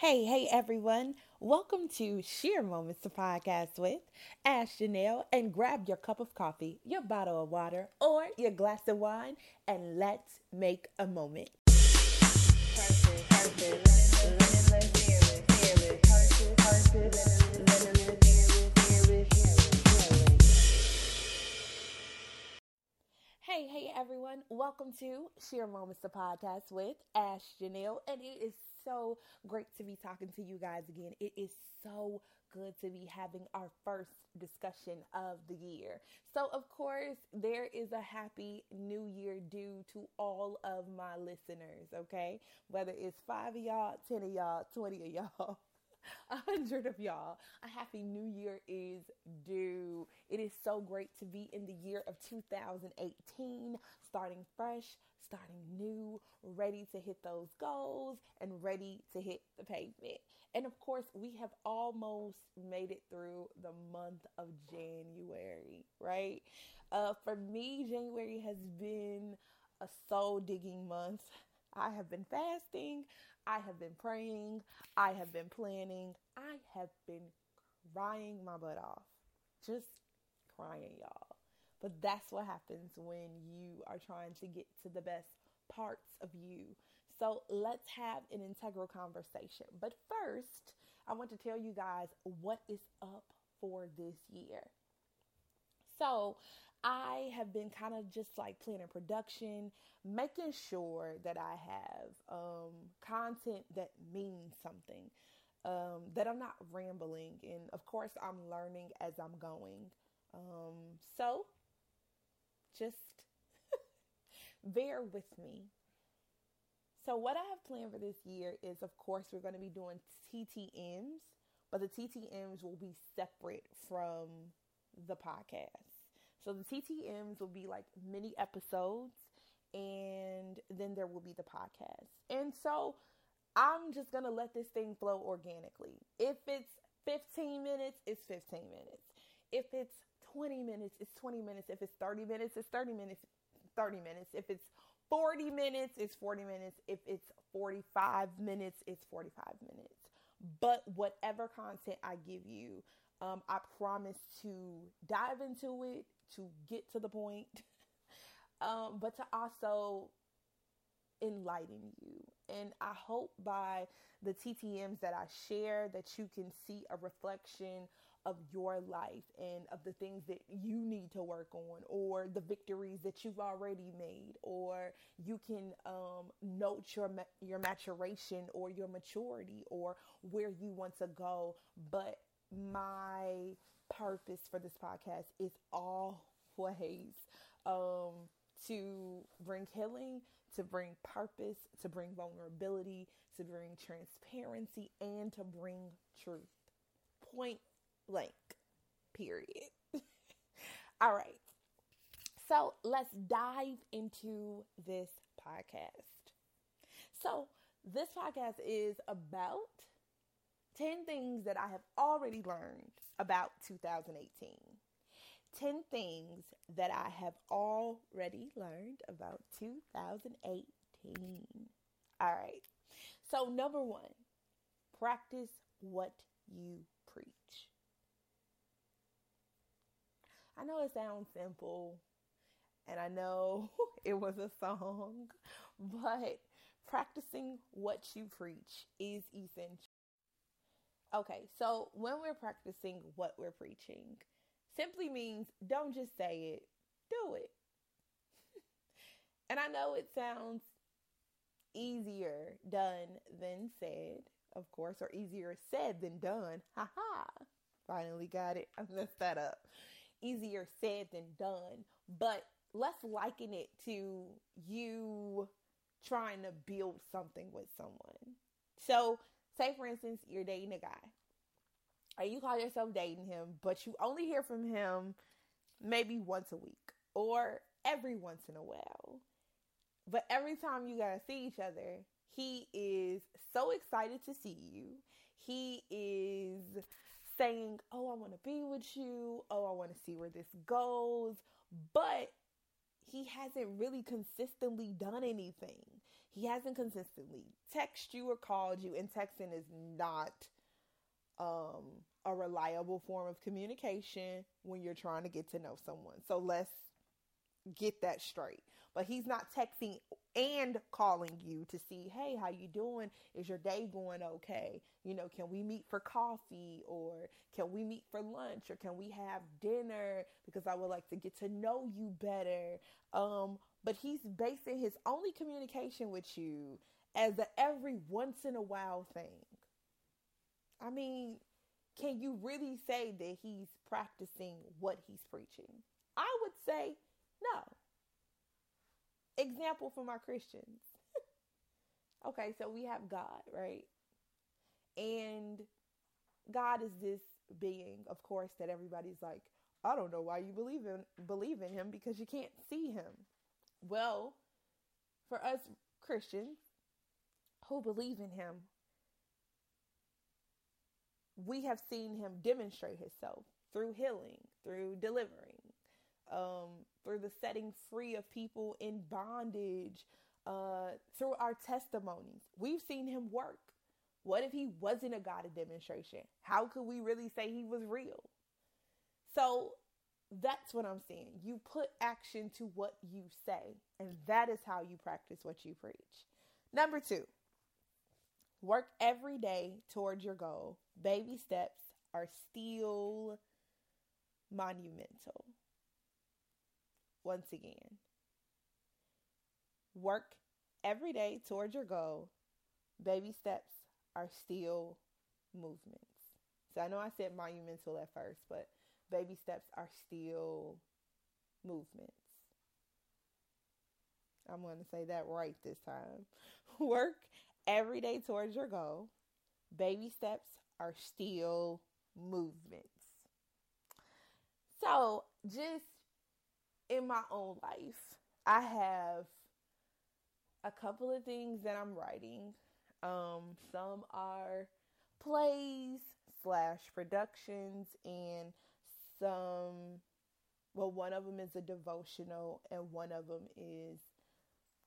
Hey, hey, everyone. Welcome to Sheer Moments to Podcast with Ash Janelle and grab your cup of coffee, your bottle of water, or your glass of wine, and let's make a moment. Hey, hey, everyone. Welcome to Sheer Moments to Podcast with Ash Janelle, and it is so great to be talking to you guys again. It is so good to be having our first discussion of the year. So, of course, there is a happy new year due to all of my listeners, okay? Whether it's five of y'all, 10 of y'all, 20 of y'all. A hundred of y'all, a happy new year is due. It is so great to be in the year of 2018, starting fresh, starting new, ready to hit those goals, and ready to hit the pavement. And of course, we have almost made it through the month of January, right? Uh, for me, January has been a soul digging month. I have been fasting, I have been praying, I have been planning, I have been crying my butt off. Just crying, y'all. But that's what happens when you are trying to get to the best parts of you. So let's have an integral conversation. But first, I want to tell you guys what is up for this year. So, I have been kind of just like planning production, making sure that I have um, content that means something, um, that I'm not rambling. And of course, I'm learning as I'm going. Um, so, just bear with me. So, what I have planned for this year is, of course, we're going to be doing TTMs, but the TTMs will be separate from the podcast. So, the TTMs will be like mini episodes, and then there will be the podcast. And so, I'm just going to let this thing flow organically. If it's 15 minutes, it's 15 minutes. If it's 20 minutes, it's 20 minutes. If it's 30 minutes, it's 30 minutes, 30 minutes. If it's 40 minutes, it's 40 minutes. If it's 45 minutes, it's 45 minutes. But whatever content I give you, um, I promise to dive into it, to get to the point, um, but to also enlighten you. And I hope by the TTMs that I share that you can see a reflection of your life and of the things that you need to work on or the victories that you've already made or you can um, note your your maturation or your maturity or where you want to go but my purpose for this podcast is always um, to bring healing to bring purpose to bring vulnerability to bring transparency and to bring truth point blank. Period. All right. So let's dive into this podcast. So, this podcast is about 10 things that I have already learned about 2018. 10 things that I have already learned about 2018. All right. So, number one, practice what you preach. I know it sounds simple and I know it was a song, but practicing what you preach is essential. Okay, so when we're practicing what we're preaching, simply means don't just say it, do it. and I know it sounds easier done than said, of course, or easier said than done. Ha ha. Finally got it. I messed that up easier said than done, but let's liken it to you trying to build something with someone. So, say for instance, you're dating a guy, or you call yourself dating him, but you only hear from him maybe once a week or every once in a while. But every time you guys see each other, he is so excited to see you. He is saying, Oh, I want to be with you. Oh, I want to see where this goes. But he hasn't really consistently done anything. He hasn't consistently texted you or called you, and texting is not um, a reliable form of communication when you're trying to get to know someone. So let's get that straight. But he's not texting and calling you to see, hey, how you doing? Is your day going okay? You know, can we meet for coffee or can we meet for lunch or can we have dinner because I would like to get to know you better. Um, but he's basing his only communication with you as a every once in a while thing. I mean, can you really say that he's practicing what he's preaching? I would say no. Example for my Christians. okay, so we have God, right? And God is this being, of course, that everybody's like, I don't know why you believe in believe in him because you can't see him. Well, for us Christians who believe in him, we have seen him demonstrate himself through healing, through delivering, um, through the setting free of people in bondage, uh, through our testimonies. We've seen him work. What if he wasn't a God of demonstration? How could we really say he was real? So that's what I'm saying. You put action to what you say, and that is how you practice what you preach. Number two, work every day towards your goal. Baby steps are still monumental. Once again, work every day towards your goal. Baby steps are still movements. So I know I said monumental at first, but baby steps are still movements. I'm going to say that right this time. Work every day towards your goal. Baby steps are still movements. So, just in my own life, I have a couple of things that I'm writing. Um, some are plays slash productions, and some, well, one of them is a devotional, and one of them is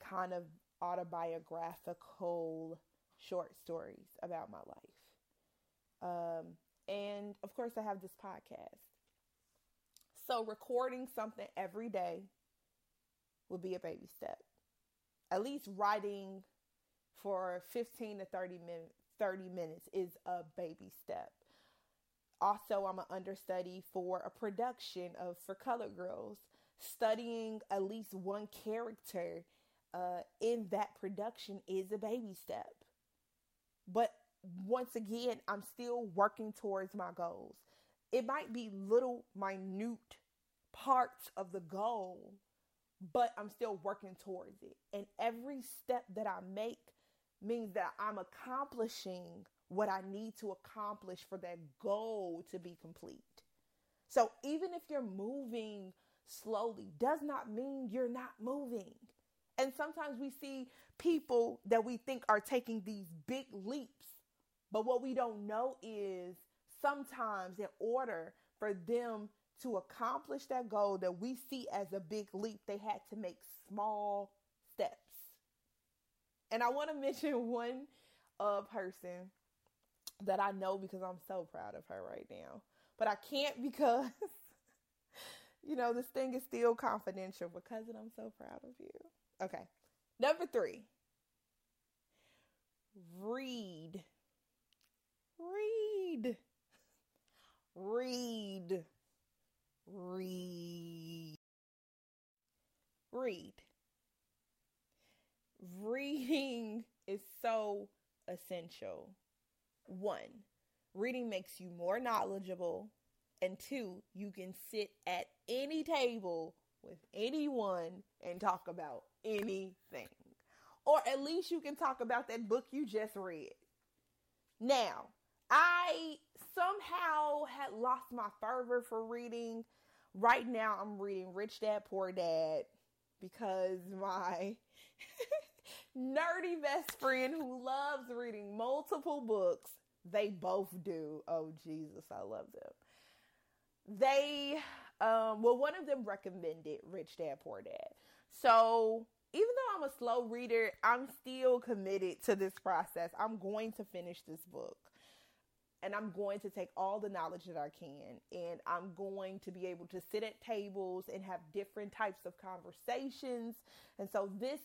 kind of autobiographical short stories about my life. Um, and of course, I have this podcast. So, recording something every day would be a baby step. At least writing for 15 to 30 minutes 30 minutes is a baby step. Also, I'm an understudy for a production of For Colored Girls, studying at least one character uh, in that production is a baby step. But once again, I'm still working towards my goals. It might be little, minute parts of the goal, but I'm still working towards it. And every step that I make means that I'm accomplishing what I need to accomplish for that goal to be complete. So even if you're moving slowly, does not mean you're not moving. And sometimes we see people that we think are taking these big leaps, but what we don't know is sometimes in order for them to accomplish that goal that we see as a big leap, they had to make small steps. And I want to mention one uh, person that I know because I'm so proud of her right now. But I can't because, you know, this thing is still confidential because I'm so proud of you. Okay. Number three read. Read. Read. Read. Read. Reading is so essential. One, reading makes you more knowledgeable. And two, you can sit at any table with anyone and talk about anything. Or at least you can talk about that book you just read. Now, I somehow had lost my fervor for reading. Right now, I'm reading Rich Dad Poor Dad because my nerdy best friend who loves reading multiple books, they both do. Oh, Jesus, I love them. They, um, well, one of them recommended Rich Dad Poor Dad. So even though I'm a slow reader, I'm still committed to this process. I'm going to finish this book. And I'm going to take all the knowledge that I can. And I'm going to be able to sit at tables and have different types of conversations. And so this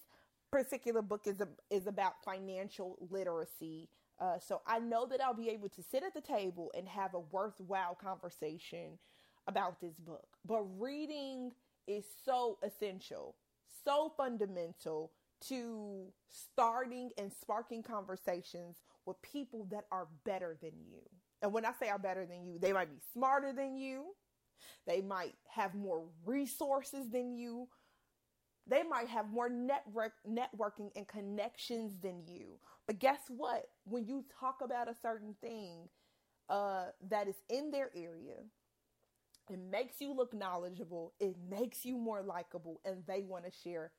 particular book is, a, is about financial literacy. Uh, so I know that I'll be able to sit at the table and have a worthwhile conversation about this book. But reading is so essential so fundamental to starting and sparking conversations with people that are better than you. And when I say are better than you, they might be smarter than you, they might have more resources than you, they might have more network networking and connections than you. But guess what? When you talk about a certain thing uh, that is in their area, it makes you look knowledgeable, it makes you more likable, and they want to share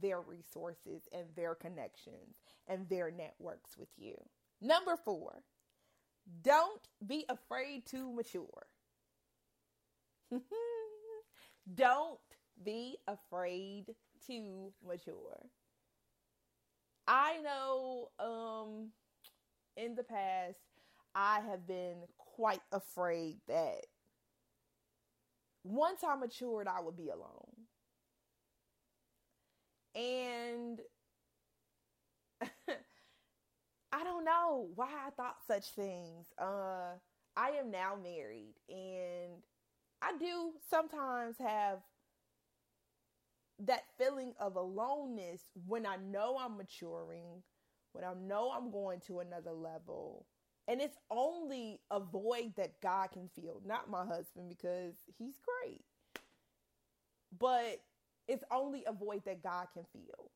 their resources and their connections and their networks with you. Number four, don't be afraid to mature. don't be afraid to mature. I know um in the past I have been quite afraid that once I matured, I would be alone. And I don't know why I thought such things. Uh, I am now married, and I do sometimes have that feeling of aloneness when I know I'm maturing, when I know I'm going to another level, and it's only a void that God can fill, not my husband, because he's great. But it's only a void that God can fill.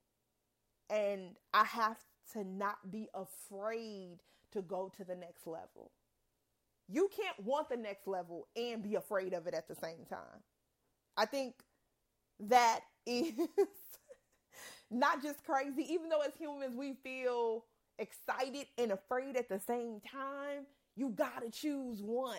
And I have to not be afraid to go to the next level. You can't want the next level and be afraid of it at the same time. I think that is not just crazy, even though as humans we feel excited and afraid at the same time, you gotta choose one.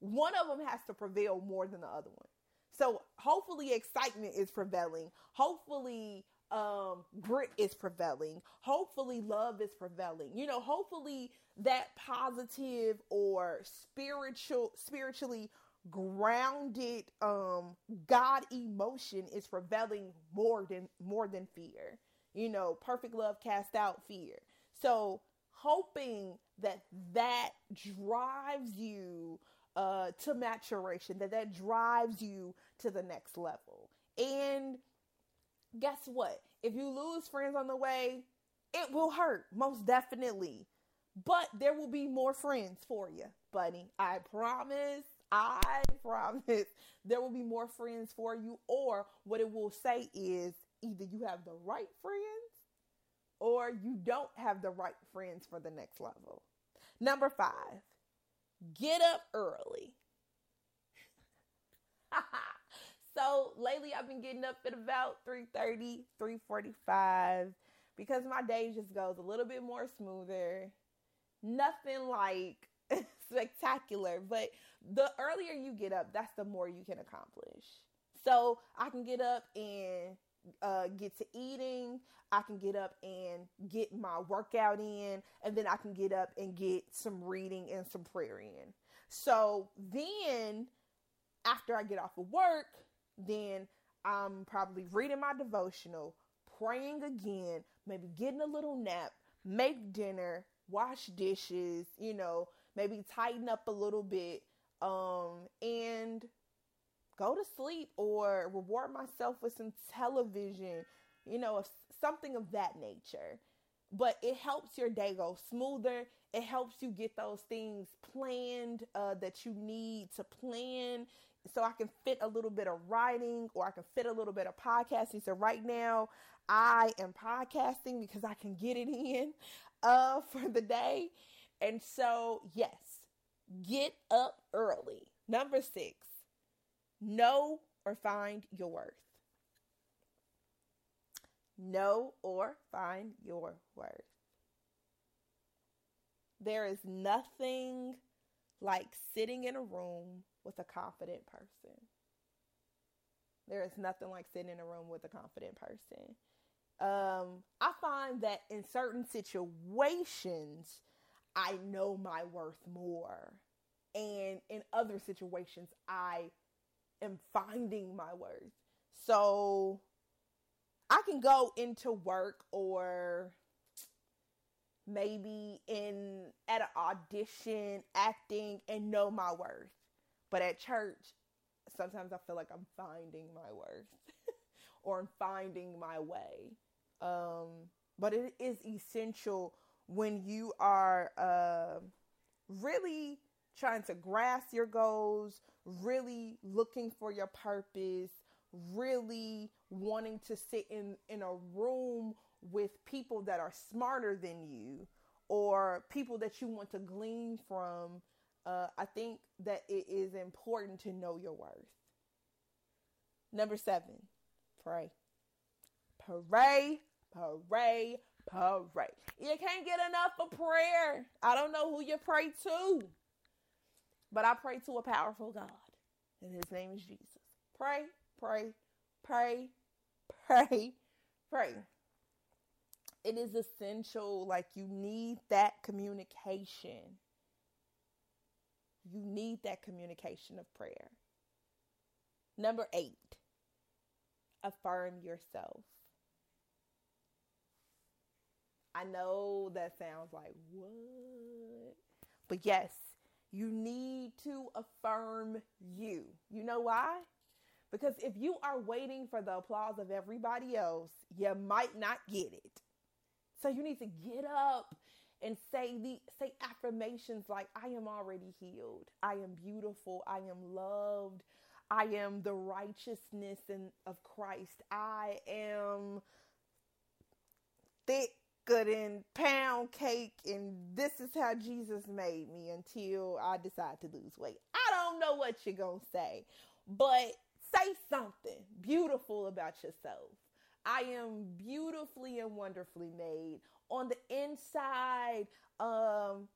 One of them has to prevail more than the other one. So hopefully excitement is prevailing. Hopefully um grit is prevailing. Hopefully love is prevailing. You know, hopefully that positive or spiritual spiritually grounded um God emotion is prevailing more than more than fear. You know, perfect love cast out fear. So, hoping that that drives you uh, to maturation, that that drives you to the next level. And guess what? If you lose friends on the way, it will hurt, most definitely. But there will be more friends for you, buddy. I promise. I promise there will be more friends for you. Or what it will say is either you have the right friends or you don't have the right friends for the next level. Number five, get up early. so lately I've been getting up at about 3:30, 3:45 because my day just goes a little bit more smoother. Nothing like spectacular, but the earlier you get up, that's the more you can accomplish. So I can get up and uh, get to eating. I can get up and get my workout in, and then I can get up and get some reading and some prayer in. So then, after I get off of work, then I'm probably reading my devotional, praying again, maybe getting a little nap, make dinner, wash dishes, you know, maybe tighten up a little bit, um, and go to sleep or reward myself with some television, you know, something of that nature. But it helps your day go smoother. It helps you get those things planned uh, that you need to plan. So I can fit a little bit of writing or I can fit a little bit of podcasting. So right now I am podcasting because I can get it in uh, for the day. And so, yes, get up early. Number six, Know or find your worth. Know or find your worth. There is nothing like sitting in a room with a confident person. There is nothing like sitting in a room with a confident person. Um, I find that in certain situations, I know my worth more. And in other situations, I am finding my worth. So I can go into work or maybe in at an audition acting and know my worth. But at church, sometimes I feel like I'm finding my worth or I'm finding my way. Um, but it is essential when you are uh, really trying to grasp your goals, really looking for your purpose, really wanting to sit in, in a room with people that are smarter than you or people that you want to glean from, uh, I think that it is important to know your worth. Number seven, pray. Pray, pray, pray. You can't get enough of prayer. I don't know who you pray to, but I pray to a powerful God, and his name is Jesus. Pray, pray, pray, pray, pray. It is essential. Like, you need that communication. You need that communication of prayer. Number eight, affirm yourself. I know that sounds like what? But yes, you need to affirm you. You know why? Because if you are waiting for the applause of everybody else, you might not get it. So you need to get up and say the say affirmations like I am already healed. I am beautiful. I am loved. I am the righteousness in, of Christ. I am thick good in pound cake and this is how Jesus made me until I decide to lose weight. I don't know what you're going to say, but say something beautiful about yourself. I am beautifully and wonderfully made. On the inside, um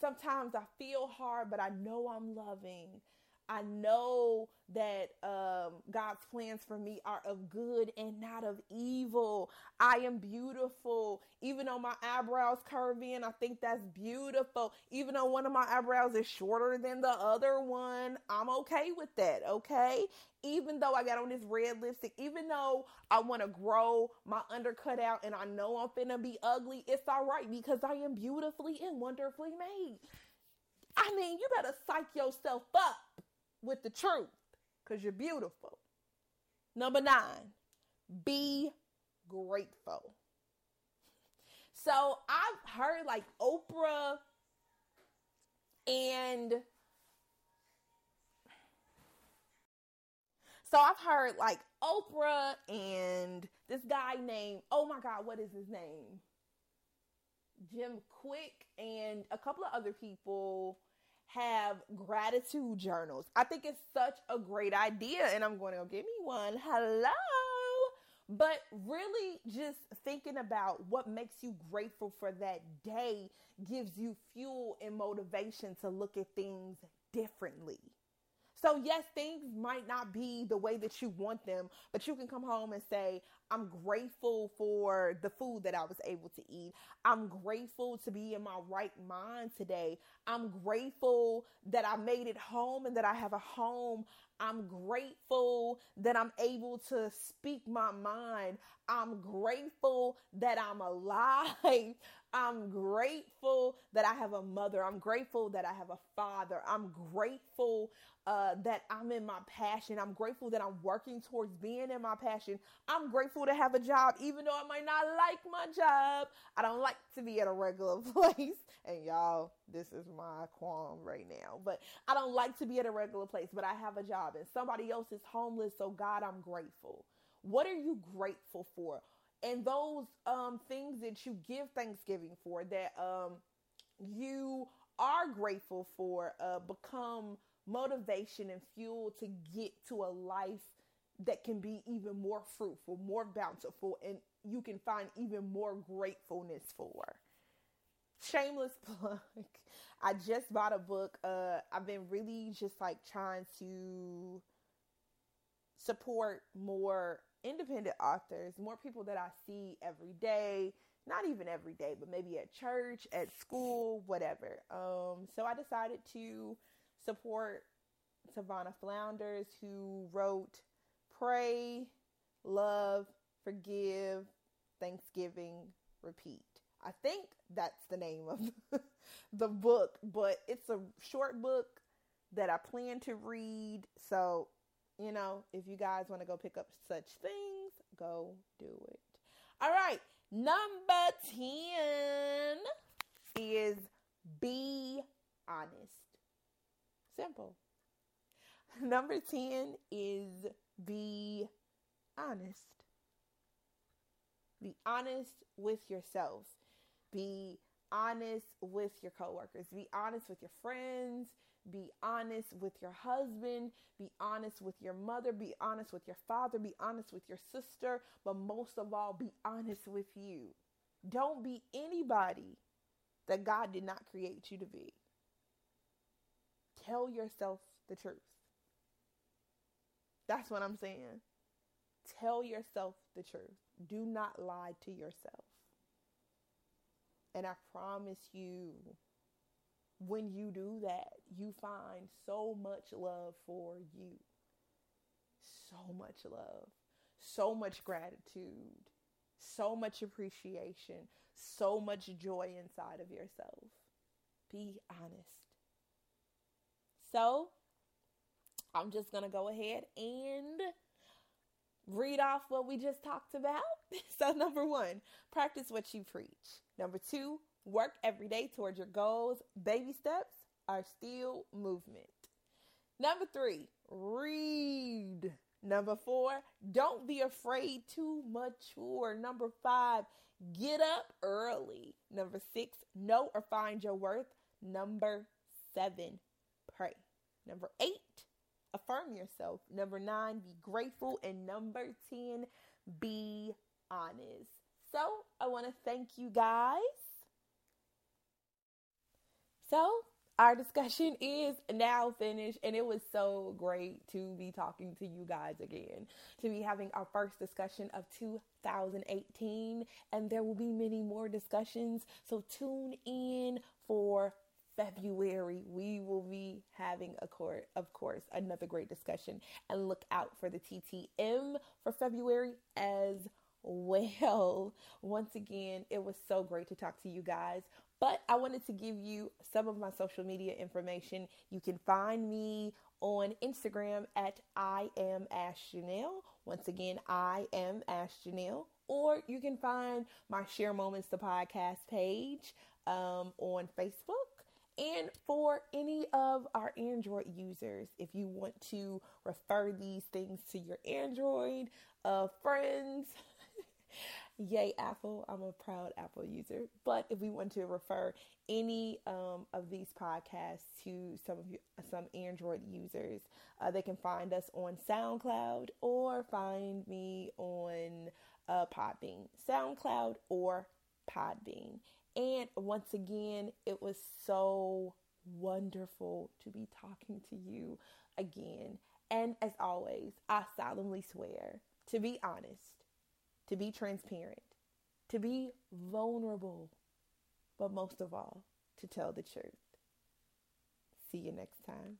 sometimes I feel hard, but I know I'm loving. I know that um, God's plans for me are of good and not of evil. I am beautiful. Even though my eyebrows curve in, I think that's beautiful. Even though one of my eyebrows is shorter than the other one, I'm okay with that, okay? Even though I got on this red lipstick, even though I want to grow my undercut out and I know I'm finna be ugly, it's all right because I am beautifully and wonderfully made. I mean, you better psych yourself up with the truth because you're beautiful. Number nine, be grateful. So I've heard like Oprah and so I've heard like Oprah and this guy named, oh my God, what is his name? Jim Kwik and a couple of other people have gratitude journals. I think it's such a great idea, and I'm going to go give me one. Hello. But really, just thinking about what makes you grateful for that day gives you fuel and motivation to look at things differently. So, yes, things might not be the way that you want them, but you can come home and say, I'm grateful for the food that I was able to eat. I'm grateful to be in my right mind today. I'm grateful that I made it home and that I have a home. I'm grateful that I'm able to speak my mind. I'm grateful that I'm alive. I'm grateful that I have a mother. I'm grateful that I have a father. I'm grateful uh, that I'm in my passion. I'm grateful that I'm working towards being in my passion. I'm grateful to have a job, even though I might not like my job. I don't like to be at a regular place. And y'all, this is my qualm right now. But I don't like to be at a regular place, but I have a job and somebody else is homeless. So, God, I'm grateful. What are you grateful for? And those um, things that you give Thanksgiving for, that um, you are grateful for, uh, become motivation and fuel to get to a life that can be even more fruitful, more bountiful, and you can find even more gratefulness for. Shameless plug. I just bought a book. Uh, I've been really just like trying to support more independent authors, more people that I see every day, not even every day, but maybe at church, at school, whatever. Um, so I decided to support Savannah Flounders, who wrote Pray, Love, Forgive, Thanksgiving, Repeat. I think that's the name of the book, but it's a short book that I plan to read. So, you know, if you guys want to go pick up such things, go do it. All right. Number 10 is be honest. Simple. Number 10 is be honest. Be honest with yourself. Be honest with your coworkers. Be honest with your friends. Be honest with your husband. Be honest with your mother. Be honest with your father. Be honest with your sister. But most of all, be honest with you. Don't be anybody that God did not create you to be. Tell yourself the truth. That's what I'm saying. Tell yourself the truth. Do not lie to yourself. And I promise you, when you do that, you find so much love for you. So much love, so much gratitude, so much appreciation, so much joy inside of yourself. Be honest. So, I'm just going to go ahead and read off what we just talked about. So, number one, practice what you preach. Number two, work every day towards your goals. Baby steps are still movement. Number three, read. Number four, don't be afraid to mature. Number five, get up early. Number six, know or find your worth. Number seven, pray. Number eight, affirm yourself. Number nine, be grateful. And number 10, be honest. So I want to thank you guys. So our discussion is now finished, and it was so great to be talking to you guys again, to be having our first discussion of 2018, and there will be many more discussions. So tune in for February, we will be having a court, of course, another great discussion. And look out for the TTM for February as well. Once again, it was so great to talk to you guys. But I wanted to give you some of my social media information. You can find me on Instagram at I am Ash Janelle. Once again, I am Ash Janelle. Or you can find my Share Moments the podcast page um, on Facebook. And for any of our Android users, if you want to refer these things to your Android uh, friends, yay, Apple. I'm a proud Apple user. But if we want to refer any um, of these podcasts to some of you, some Android users, uh, they can find us on SoundCloud or find me on uh, Podbean. SoundCloud or Podbean. And once again, it was so wonderful to be talking to you again. And as always, I solemnly swear to be honest, to be transparent, to be vulnerable, but most of all, to tell the truth. See you next time.